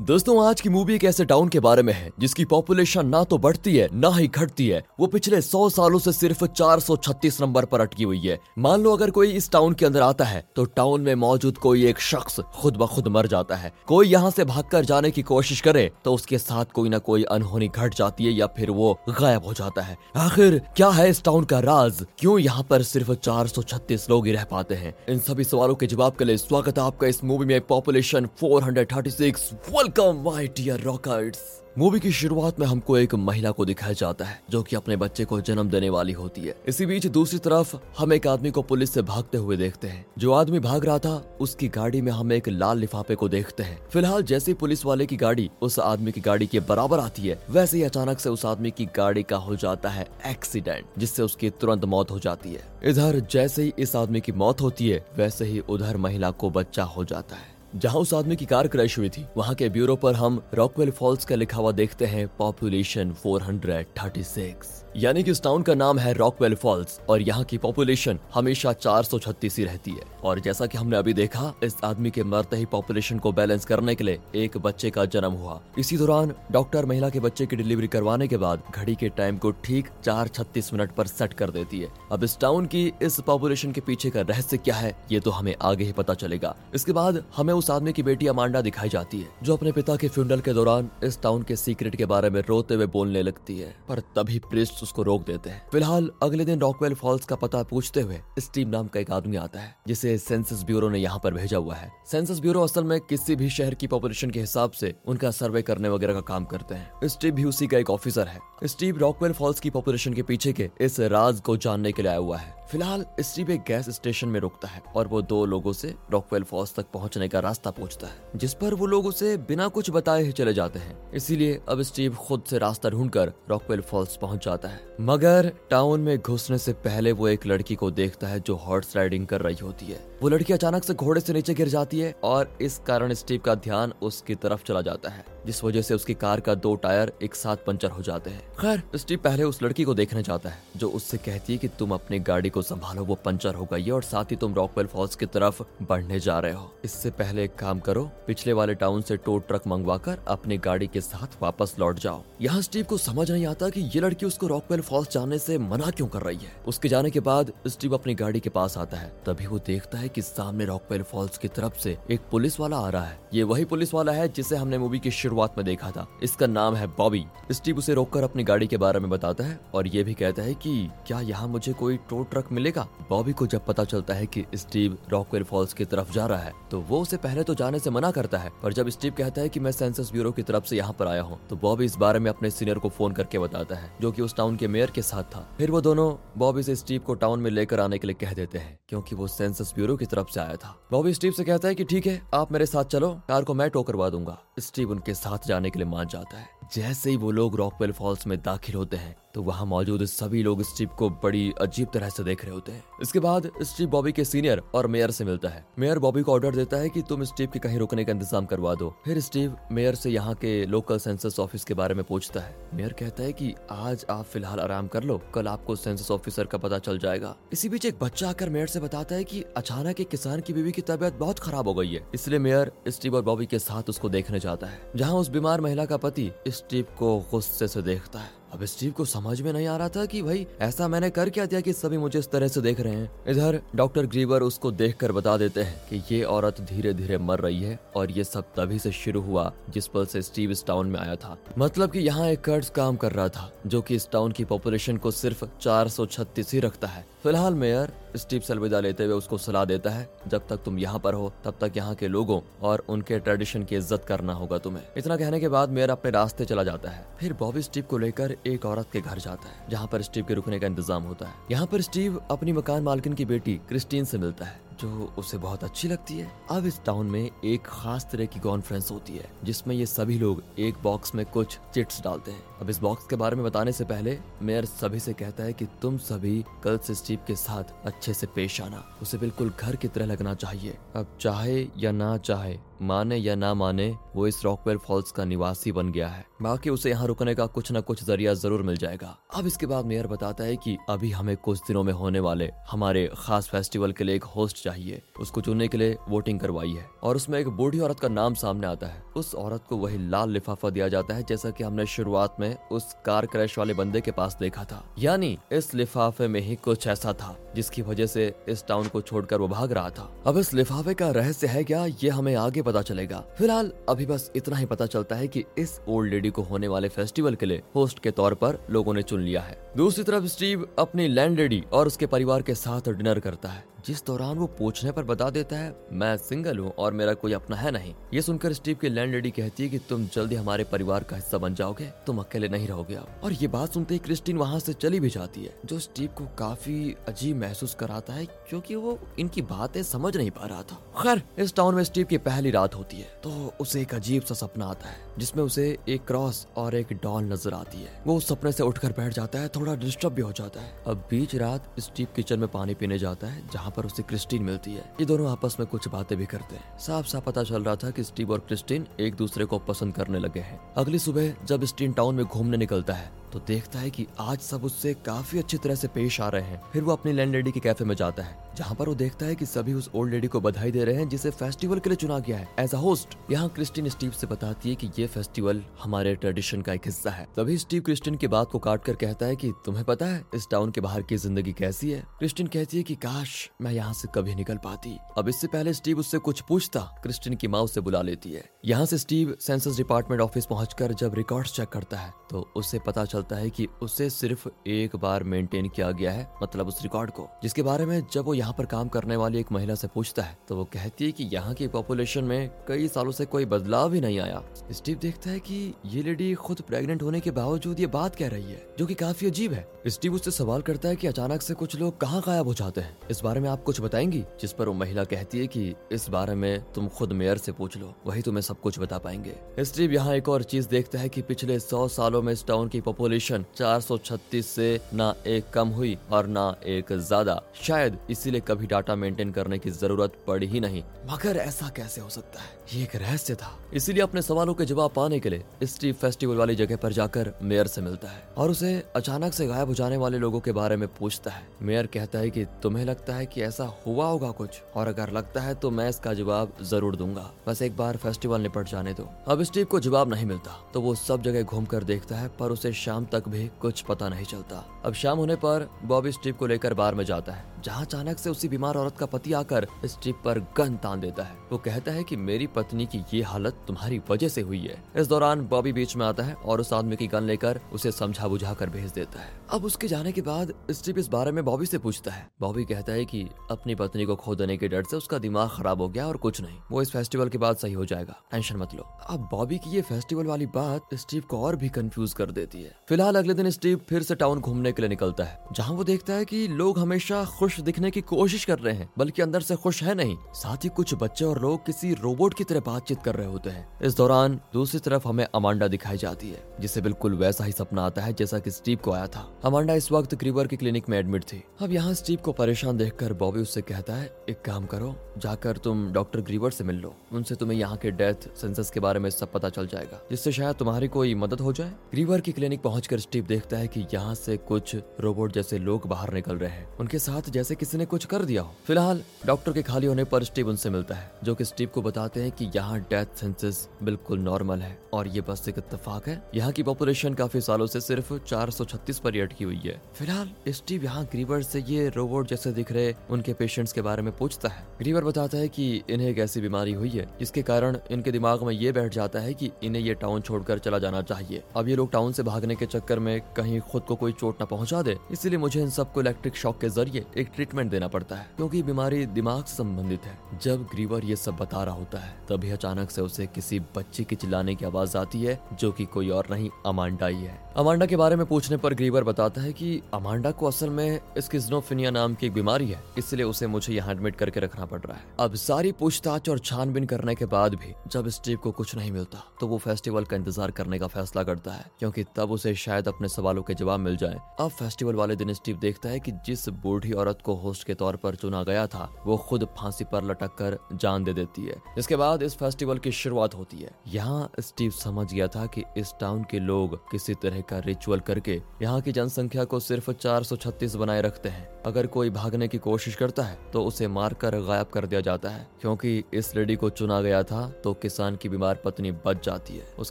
दोस्तों, आज की मूवी एक ऐसे टाउन के बारे में है, जिसकी पॉपुलेशन ना तो बढ़ती है, ना ही घटती है। वो पिछले सौ सालों से सिर्फ़ 436 नंबर पर अटकी हुई है। मान लो अगर कोई इस टाउन के अंदर आता है तो टाउन में मौजूद कोई एक शख्स खुद ब खुद मर जाता है। कोई यहाँ से भागकर जाने की कोशिश करे तो उसके साथ कोई ना कोई अनहोनी घट जाती है या फिर वो गायब हो जाता है। आखिर क्या है इस टाउन का राज? क्यों यहाँ पर सिर्फ़ 436 लोग ही रह पाते हैं? इन सभी सवालों के जवाब के लिए स्वागत है आपका इस मूवी में population 436 welcome my dear rockers movie की शुरुआत में हमको एक महिला को दिखाया जाता है, जो कि अपने बच्चे को जन्म देने वाली होती है। इसी बीच दूसरी तरफ़ हम एक आदमी को पुलिस से भागते हुए देखते हैं। जो आदमी भाग रहा था, उसकी गाड़ी में हम एक लाल लिफाफे को देखते हैं। फ़िलहाल जैसे पुलिस वाले की गाड़ी, उस आदमी की गाड़ी के बराबर आती है, वैसे ही अचानक से उस आदमी की गाड़ी का हो जाता है एक्सीडेंट जिससे उसकी तुरंत मौत हो जाती है। इधर जैसे ही इस आदमी की मौत होती है, वैसे ही उधर महिला को बच्चा हो जाता है। जहाँ उस आदमी की कार क्रैश हुई थी, वहाँ के ब्यूरो पर हम रॉकवेल फॉल्स का लिखा हुआ देखते हैं, पॉपुलेशन 436 यानी कि इस टाउन का नाम है रॉकवेल फॉल्स, और यहाँ की पॉपुलेशन हमेशा चार सौ छत्तीस ही रहती है। और जैसा कि हमने अभी देखा, इस आदमी के मरते ही पॉपुलेशन को बैलेंस करने के लिए एक बच्चे का जन्म हुआ। इसी दौरान डॉक्टर महिला के बच्चे की डिलीवरी करवाने के बाद घड़ी के टाइम को ठीक चार छत्तीस मिनट पर सेट कर देती है। अब इस टाउन की इस पॉपुलेशन के पीछे का रहस्य क्या है, ये तो हमें आगे ही पता चलेगा। इसके बाद हमें उस आदमी की बेटी अमांडा दिखाई जाती है, जो अपने पिता के फ्यूनरल के दौरान इस टाउन के सीक्रेट के बारे में रोते हुए बोलने लगती है। पर तभी प्रिस्ट उसको रोक देते हैं। फ़िलहाल, अगले दिन रॉकवेल फॉल्स का पता पूछते हुए स्टीव नाम का एक आदमी आता है, जिसे सेंसस ब्यूरो ने यहाँ पर भेजा हुआ है। सेंसस ब्यूरो असल में किसी भी शहर की पॉपुलेशन के हिसाब से उनका सर्वे करने वगैरह का काम करते हैं। स्टीव भी उसी का एक ऑफिसर है। स्टीव रॉकवेल फॉल्स की पॉपुलेशन के पीछे के इस राज को जानने के लिए आया हुआ है। फ़िलहाल स्टीव एक गैस स्टेशन में रुकता है और वो दो लोगों से रॉकवेल फॉल्स तक पहुँचने का रास्ता पूछता है, जिस पर वो लोग उसे बिना कुछ बताए ही चले जाते हैं। इसीलिए अब स्टीव खुद से रास्ता ढूंढकर रॉकवेल फॉल्स पहुँच जाता है। मगर टाउन में घुसने से पहले वो एक लड़की को देखता है जो हॉर्स राइडिंग कर रही होती है। वो लड़की अचानक से घोड़े से नीचे गिर जाती है और इस कारण स्टीव का ध्यान उसकी तरफ़ चला जाता है। जिस वजह से उसकी कार का दो टायर एक साथ पंचर हो जाते हैं। खैर। स्टीव पहले उस लड़की को देखने जाता है जो उससे कहती है कि तुम अपनी गाड़ी को संभालो वो पंचर हो गई है और साथ ही तुम रॉकवेल फॉल्स की तरफ़ बढ़ने जा रहे हो। इससे पहले एक काम करो पिछले वाले टाउन से टो ट्रक मंगवा कर अपनी गाड़ी के साथ वापस लौट जाओ। यहाँ स्टीव को समझ नहीं आता की ये लड़की उसको रॉकवेल फॉल्स जाने से मना क्यों कर रही है। उसके जाने के बाद स्टीव अपनी गाड़ी के पास आता है। तभी वो देखता है की सामने रॉकवेल फॉल्स की तरफ़ से एक पुलिस वाला आ रहा है। ये वही पुलिस वाला है जिसे हमने मूवी की शुरुआत में देखा था। इसका नाम है बॉबी। स्टीव उसे रोककर अपनी गाड़ी के बारे में बताता है और ये भी कहता है कि, क्या यहाँ मुझे कोई टो ट्रक मिलेगा? बॉबी को जब पता चलता है कि स्टीव रॉकवेल फॉल्स की तरफ़ जा रहा है तो वो उसे पहले तो जाने से मना करता है। पर जब स्टीव कहता है कि मैं सेंसस ब्यूरो की तरफ़ से यहाँ पर आया हूँ तो बॉबी इस बारे में अपने सीनियर को फ़ोन करके बताता है, जो की उस टाउन के मेयर के साथ था। फिर वो दोनों बॉबी से स्टीव को टाउन में लेकर आने के लिए कह देते हैं, क्योंकि वो सेंसस ब्यूरो की तरफ़ से आया था। बॉबी स्टीव से कहता है कि, ठीक है, आप मेरे साथ चलो, कार को मैं टो करवा दूँगा। स्टीव उनके साथ जाने के लिए मान जाता है। जैसे ही वो लोग रॉकवेल फॉल्स में दाखिल होते हैं तो वहाँ मौजूद सभी लोग स्टीव को बड़ी अजीब तरह से देख रहे होते हैं। इसके बाद स्टीव बॉबी के सीनियर और मेयर से मिलता है। मेयर बॉबी को ऑर्डर देता है कि तुम स्टीव के कहीं रुकने का इंतज़ाम करवा दो। फिर स्टीव मेयर से यहाँ के लोकल सेंसस ऑफ़िस के बारे में पूछता है। मेयर कहता है की आज आप फ़िलहाल आराम कर लो, कल आपको सेंसस ऑफिसर का पता चल जाएगा। इसी बीच एक बच्चा आकर मेयर से बताता है की अचानक एक किसान की बीवी की तबीयत बहुत खराब हो गई है। इसलिए मेयर स्टीव और बॉबी के साथ उसको देखने जाता है, जहाँ उस बीमार महिला का पति स्टीव को गुस्से से देखता है। अब स्टीव को समझ में नहीं आ रहा था कि भाई, ऐसा मैंने कर क्या दिया कि सभी मुझे इस तरह से देख रहे हैं। इधर, डॉक्टर ग्रीवर उसको देखकर बता देते हैं कि ये औरत धीरे धीरे मर रही है और ये सब तभी से शुरू हुआ जिस पल से स्टीव इस टाउन में आया था। मतलब कि यहाँ एक कर्ज काम कर रहा था, जो कि इस टाउन की पॉपुलेशन को सिर्फ़ चार सौ छत्तीस ही रखता है। फ़िलहाल मेयर, स्टीव से अलविदा लेते हुए उसको सलाह देता है, जब तक तुम यहाँ पर हो, तब तक यहाँ के लोगों और उनके ट्रेडिशन की इज़्ज़त करना होगा तुम्हें। इतना कहने के बाद मेयर अपने रास्ते चला जाता है। फिर बॉबी स्टीव को लेकर एक औरत के घर जाता है, जहाँ पर स्टीव के रुकने का इंतज़ाम होता है। यहाँ पर स्टीव अपनी मकान मालकिन की बेटी क्रिस्टीन से मिलता है। जो उसे बहुत अच्छी लगती है। अब इस टाउन में एक खास तरह की कॉन्फ्रेंस होती है, जिसमें ये सभी लोग एक बॉक्स में कुछ चिट्स डालते हैं। अब इस बॉक्स के बारे में बताने से पहले मेयर सभी से कहता है कि तुम सभी कल से स्टीव के साथ अच्छे से पेश आना। उसे बिल्कुल घर की तरह लगना चाहिए। अब चाहे या ना चाहे, माने या ना माने, वो इस रॉकवेल फॉल्स का निवासी बन गया है। बाकी उसे यहाँ रुकने का कुछ न कुछ ज़रिया ज़रूर मिल जाएगा। अब इसके बाद मेयर बताता है कि अभी हमें कुछ दिनों में होने वाले हमारे खास फेस्टिवल के लिए एक होस्ट चाहिए। उसको चुनने के लिए वोटिंग करवाई है। और उसमें एक बूढ़ी औरत का नाम सामने आता है। उस औरत को वही लाल लिफाफा दिया जाता है, जैसा कि हमने शुरुआत में उस कार क्रैश वाले बंदे के पास देखा था। यानी इस लिफाफे में ही कुछ ऐसा था, जिसकी वजह से इस टाउन को छोड़कर वो भाग रहा था। अब इस लिफाफे का रहस्य है क्या, ये हमें आगे पता चलेगा। फ़िलहाल अभी बस इतना ही पता चलता है कि इस ओल्ड लेडी को होने वाले फेस्टिवल के लिए होस्ट के तौर पर लोगों ने चुन लिया है। दूसरी तरफ़ स्टीव अपनी लैंड लेडी और उसके परिवार के साथ डिनर करता है। जिस दौरान वो पूछने पर बता देता है, मैं सिंगल हूँ और मेरा कोई अपना है नहीं। ये सुनकर स्टीव की लैंड लेडी कहती है कि, तुम जल्दी हमारे परिवार का हिस्सा बन जाओगे, तुम अकेले नहीं रहोगे अब। और ये बात सुनते ही क्रिस्टीन वहाँ से चली भी जाती है, जो स्टीव को काफ़ी अजीब महसूस कराता है, क्योंकि वो इनकी बातें समझ नहीं पा रहा था। खैर, इस टाउन में स्टीव की पहली रात होती है तो उसे एक अजीब सा सपना आता है, जिसमें उसे एक क्रॉस और एक डॉल नज़र आती है। वो उस सपने से उठकर बैठ जाता है, थोड़ा डिस्टर्ब भी हो जाता है। अब बीच रात स्टीव किचन में पानी पीने जाता है, जहाँ पर उसे क्रिस्टीन मिलती है। ये दोनों आपस में कुछ बातें भी करते हैं। साफ़ साफ़ पता चल रहा था कि स्टीव और क्रिस्टीन एक दूसरे को पसंद करने लगे हैं। अगली सुबह जब स्टीन टाउन में घूमने निकलता है तो देखता है कि आज सब उससे काफ़ी अच्छी तरह से पेश आ रहे हैं। फिर वो अपनी लैंड लेडी के कैफ़े में जाता है, जहाँ पर वो देखता है कि सभी उस ओल्ड लेडी को बधाई दे रहे हैं जिसे फेस्टिवल के लिए चुना गया है। एज अ होस्ट यहाँ क्रिस्टिन स्टीव से बताती है कि ये फेस्टिवल हमारे ट्रेडिशन का एक हिस्सा है। तभी स्टीव क्रिस्टीन की बात को काट कर कहता है की तुम्हें पता है इस टाउन के बाहर की ज़िंदगी कैसी है? क्रिस्टिन कहती है की काश मैं यहाँ से कभी निकल पाती। अब इससे पहले स्टीव उससे कुछ पूछता, क्रिस्टिन की माँ उसे बुला लेती है। यहाँ से स्टीव सेंसस डिपार्टमेंट ऑफ़िस पहुंचकर जब रिकॉर्ड चेक करता है तो उससे पता चलता है कि उसे सिर्फ़ एक बार मेंटेन किया गया है मतलब उस रिकॉर्ड को। जिसके बारे में जब वो यहाँ पर काम करने वाली एक महिला से पूछता है तो वो कहती है कि यहाँ की पॉपुलेशन में कई सालों से कोई बदलाव ही नहीं आया। स्टीव देखता है कि ये लेडी खुद प्रेग्नेंट होने के बावजूद ये बात कह रही है, जो कि काफ़ी अजीब है। स्टीव उससे सवाल करता है कि अचानक से कुछ लोग कहाँ गायब हो जाते हैं। इस बारे में आप कुछ बताएँगी? जिस पर वो महिला कहती है कि इस बारे में तुम खुद मेयर से पूछ लो, वही तुम्हें सब कुछ बता पाएँगे। स्टीव यहाँ एक और चीज़ देखता है कि पिछले सौ सालों में इस टाउन की पॉपुलेशन 436 से ना एक कम हुई और ना एक ज़्यादा। शायद इसीलिए कभी डाटा मेंटेन करने की ज़रूरत पड़ी ही नहीं। मगर ऐसा कैसे हो सकता है? ये एक रहस्य था। इसीलिए अपने सवालों के जवाब पाने के लिए स्टीव फेस्टिवल वाली जगह पर जाकर मेयर से मिलता है और उसे अचानक से गायब हो जाने वाले लोगों के बारे में पूछता है। मेयर कहता है कि तुम्हें लगता है कि ऐसा हुआ होगा कुछ? और अगर लगता है तो मैं इसका जवाब ज़रूर दूँगा। बस एक बार फेस्टिवल निपट जाने दो। अब स्टीव को जवाब नहीं मिलता तो वो सब जगह घूम देखता है पर उसे शाम तक भी कुछ पता नहीं चलता। अब शाम होने पर बॉबी स्टीव को लेकर बार में जाता है। जहाँ अचानक से उसी बीमार औरत का पति आकर स्टीव पर गन तान देता है। वो कहता है कि मेरी पत्नी की ये हालत तुम्हारी वजह से हुई है। इस दौरान बॉबी बीच में आता है और उस आदमी की गन लेकर उसे समझा बुझा कर भेज देता है। अब उसके जाने के बाद स्टीव इस बारे में बॉबी से पूछता है। बॉबी कहता है की अपनी पत्नी को खो देने के डर से उसका दिमाग खराब हो गया और कुछ नहीं। वो इस फेस्टिवल के बाद सही हो जाएगा। टेंशन मत लो। अब बॉबी की ये फेस्टिवल वाली बात स्टीव को और भी कंफ्यूज कर देती है। फ़िलहाल अगले दिन स्टीव फिर से टाउन घूमने के लिए निकलता है, जहाँ वो देखता है की लोग हमेशा खुश दिखने की कोशिश कर रहे हैं, बल्कि अंदर से खुश है नहीं। साथ ही कुछ बच्चे और लोग किसी रोबोट की तरह बातचीत कर रहे होते हैं। इस दौरान दूसरी तरफ़ हमें अमांडा दिखाई जाती है, जिसे बिल्कुल वैसा ही सपना आता है जैसा कि स्टीव को आया था। अमांडा इस वक्त ग्रीवर की क्लिनिक में एडमिट थी। अब यहाँ स्टीव को परेशान देखकर बॉबी उससे कहता है, एक काम करो, जाकर तुम डॉक्टर ग्रीवर से मिल लो। उनसे तुम्हें यहाँ के डेथ सेंसस के बारे में सब पता चल जाएगा, जिससे शायद तुम्हारी कोई मदद हो जाए। ग्रीवर की क्लिनिक पहुंचकर स्टीव देखता है कि यहाँ से कुछ रोबोट जैसे लोग बाहर निकल रहे हैं। उनके साथ जैसे किसी ने कुछ कर दिया हो। फ़िलहाल, डॉक्टर के खाली होने पर स्टीव उनसे मिलता है, जो कि स्टीव को बताते हैं कि यहाँ डेथ सेंसस बिल्कुल नॉर्मल है, और ये बस एक इत्तेफाक है। यहाँ की पॉपुलेशन काफ़ी सालों से सिर्फ़ 436 पर ही अटकी हुई है। फ़िलहाल, स्टीव यहाँ ग्रीवर से ये रोबोट जैसे दिख रहे उनके पेशेंट्स के बारे में पूछता है। ग्रीवर बताता है कि इन्हें एक ऐसी बीमारी हुई है, जिसके कारण इनके दिमाग में ये बैठ जाता है कि इन्हें ये टाउन छोड़कर चला जाना चाहिए। अब ये लोग टाउन से भागने के चक्कर में कहीं खुद को कोई चोट न पहुँचा दे, इसलिए मुझे इन सबको इलेक्ट्रिक शॉक के ज़रिए एक ट्रीटमेंट देना पड़ता है। क्योंकि बीमारी दिमाग से संबंधित है। जब ग्रीवर ये सब बता रहा होता है, तभी अचानक से उसे किसी बच्चे की चिल्लाने की आवाज़ आती है, जो कि कोई और नहीं, अमांडा ही है। अमांडा के बारे में पूछने पर ग्रीवर बताता है कि अमांडा को असल में स्किज्नोफिनिया नाम की एक बीमारी है। इसलिए उसे मुझे यहाँ एडमिट करके रखना पड़ रहा है। अब सारी पूछताछ और छानबीन करने के बाद भी, जब स्टीव को कुछ नहीं मिलता तो वो फेस्टिवल का इंतज़ार करने का फैसला करता है। क्योंकि तब उसे शायद अपने सवालों के जवाब मिल जाए। अब फेस्टिवल वाले दिन स्टीव देखता है कि जिस बूढ़ी औरत रात को होस्ट के तौर पर चुना गया था। वो खुद फांसी पर लटक कर जान दे देती है। इसके बाद इस फेस्टिवल की शुरुआत होती है। यहाँ स्टीव समझ गया था कि इस टाउन के लोग किसी तरह का रिचुअल करके यहाँ की जनसंख्या को सिर्फ़ 436 बनाए रखते हैं। अगर कोई भागने की कोशिश करता है तो उसे मारकर गायब कर दिया जाता है। क्योंकि इस लेडी को चुना गया था तो किसान की बीमार पत्नी बच जाती है। उस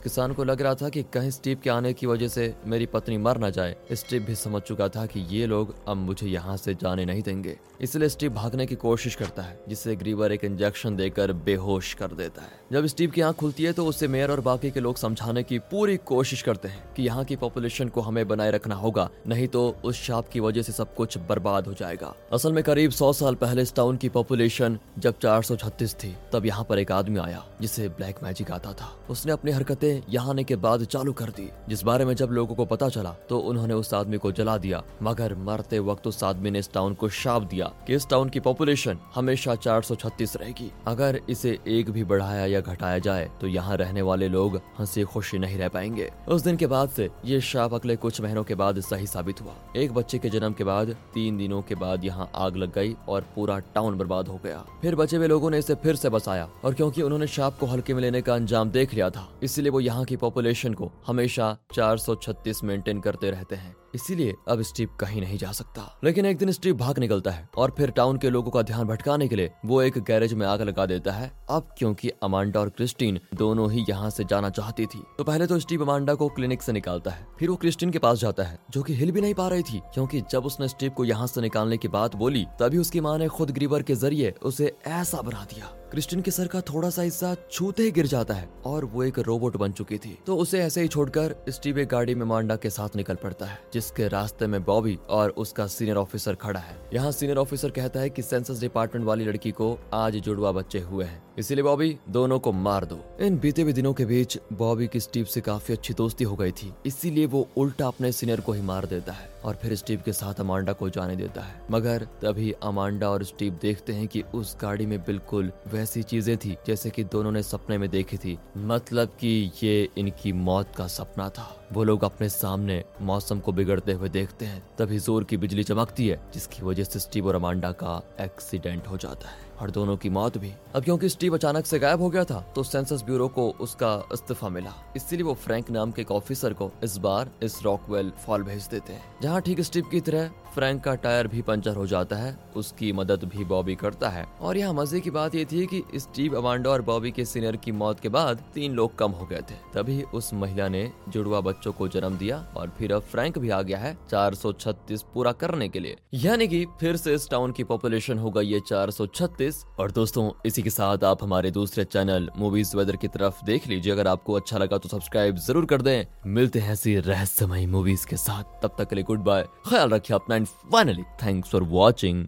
किसान को लग रहा था कि कहीं स्टीव के आने की वजह से मेरी पत्नी मर न जाए। स्टीव भी समझ चुका था कि ये लोग अब मुझे यहाँ से जाने नहीं देंगे। इसलिए स्टीव भागने की कोशिश करता है, जिससे ग्रीवर एक इंजेक्शन देकर बेहोश कर देता है। जब स्टीव की आँख खुलती है तो उसे मेयर और बाकी के लोग समझाने की पूरी कोशिश करते हैं कि यहाँ की पॉपुलेशन को हमें बनाए रखना होगा, नहीं तो उस शाप की वजह से सब कुछ बर्बाद हो जाएगा। असल में करीब सौ साल पहले इस टाउन की पॉपुलेशन जब 436 थी, तब यहाँ पर एक आदमी आया, जिसे ब्लैक मैजिक आता था। उसने अपनी हरकतें यहाँ आने के बाद चालू कर दी, जिस बारे में जब लोगों को पता चला तो उन्होंने उस आदमी को जला दिया, मगर मरते वक्त उस आदमी ने इस टाउन को शाप दिया। कि इस टाउन की पॉपुलेशन हमेशा 436 रहेगी। अगर इसे एक भी बढ़ाया या घटाया जाए तो यहाँ रहने वाले लोग हँसी खुशी नहीं रह पाएँगे। उस दिन के बाद से ये शाप अगले कुछ महीनों के बाद सही साबित हुआ। एक बच्चे के जन्म के बाद, तीन दिनों के बाद यहाँ आग लग गई और पूरा टाउन बर्बाद हो गया। फिर बचे हुए लोगों ने इसे फिर से बसाया और क्योंकि उन्होंने शाप को हल्के में लेने का अंजाम देख लिया था, इसलिए वो यहाँ की पॉपुलेशन को हमेशा 436 मेंटेन करते रहते हैं। इसीलिए अब स्टीव कहीं नहीं जा सकता। लेकिन एक दिन स्टीव भाग निकलता है और फिर टाउन के लोगों का ध्यान भटकाने के लिए वो एक गैरेज में आग लगा देता है। अब क्योंकि अमांडा और क्रिस्टीन दोनों ही यहाँ से जाना चाहती थी तो पहले तो स्टीव अमांडा को क्लिनिक से निकालता है। फिर वो क्रिस्टीन के पास जाता है, जो की हिल भी नहीं पा रही थी, क्यूँकी जब उसने स्टीव को यहाँ से निकालने की बात बोली, तभी उसकी माँ ने खुद ग्रीवर के ज़रिए उसे ऐसा बना दिया। क्रिस्टिन के सर का थोड़ा सा हिस्सा छूते ही गिर जाता है और वो एक रोबोट बन चुकी थी। तो उसे ऐसे ही छोड़कर स्टीव एक गाड़ी में मांडा के साथ निकल पड़ता है, जिसके रास्ते में बॉबी और उसका सीनियर ऑफिसर खड़ा है। यहाँ सीनियर ऑफिसर कहता है की सेंसस डिपार्टमेंट वाली लड़की को आज जुड़वा बच्चे हुए हैं। इसीलिए बॉबी, दोनों को मार दो। इन बीते हुए दिनों के बीच बॉबी की स्टीव से काफ़ी अच्छी दोस्ती हो गई थी। इसीलिए वो उल्टा अपने सीनियर को ही मार देता है और फिर स्टीव के साथ अमांडा को जाने देता है। मगर तभी अमांडा और स्टीव देखते हैं कि उस गाड़ी में बिल्कुल वैसी चीज़ें थी, जैसे कि दोनों ने सपने में देखी थी। मतलब कि ये इनकी मौत का सपना था। वो लोग अपने सामने मौसम को बिगड़ते हुए देखते हैं। तभी ज़ोर की बिजली चमकती है, जिसकी वजह से स्टीव और अमांडा का एक्सीडेंट हो जाता है। और दोनों की मौत भी। अब क्योंकि स्टीव अचानक से गायब हो गया था तो सेंसस ब्यूरो को उसका इस्तीफा मिला। इसीलिए वो फ्रैंक नाम के एक ऑफिसर को इस बार इस रॉकवेल फॉल भेज देते हैं। जहाँ ठीक स्टीव की तरह फ्रैंक का टायर भी पंचर हो जाता है, उसकी मदद भी बॉबी करता है। और यहाँ मज़े की बात ये थी कि स्टीव अमांडा और बॉबी के सीनियर की मौत के बाद तीन लोग कम हो गए थे। तभी उस महिला ने जुड़वा बच्चों को जन्म दिया और फिर अब फ्रैंक भी आ गया है 436 पूरा करने के लिए। यानी कि फिर से इस टाउन की पॉपुलेशन हो गई है 436 और दोस्तों, इसी के साथ आप हमारे दूसरे चैनल मूवीज़ वेदर की तरफ़ देख लीजिए। अगर आपको अच्छा लगा तो सब्सक्राइब ज़रूर कर दें। मिलते हैं ऐसी रहस्यमय मूवीज़ के साथ। तब तक के लिए गुड बाय ख्याल रखिए अपना। And finally thanks for watching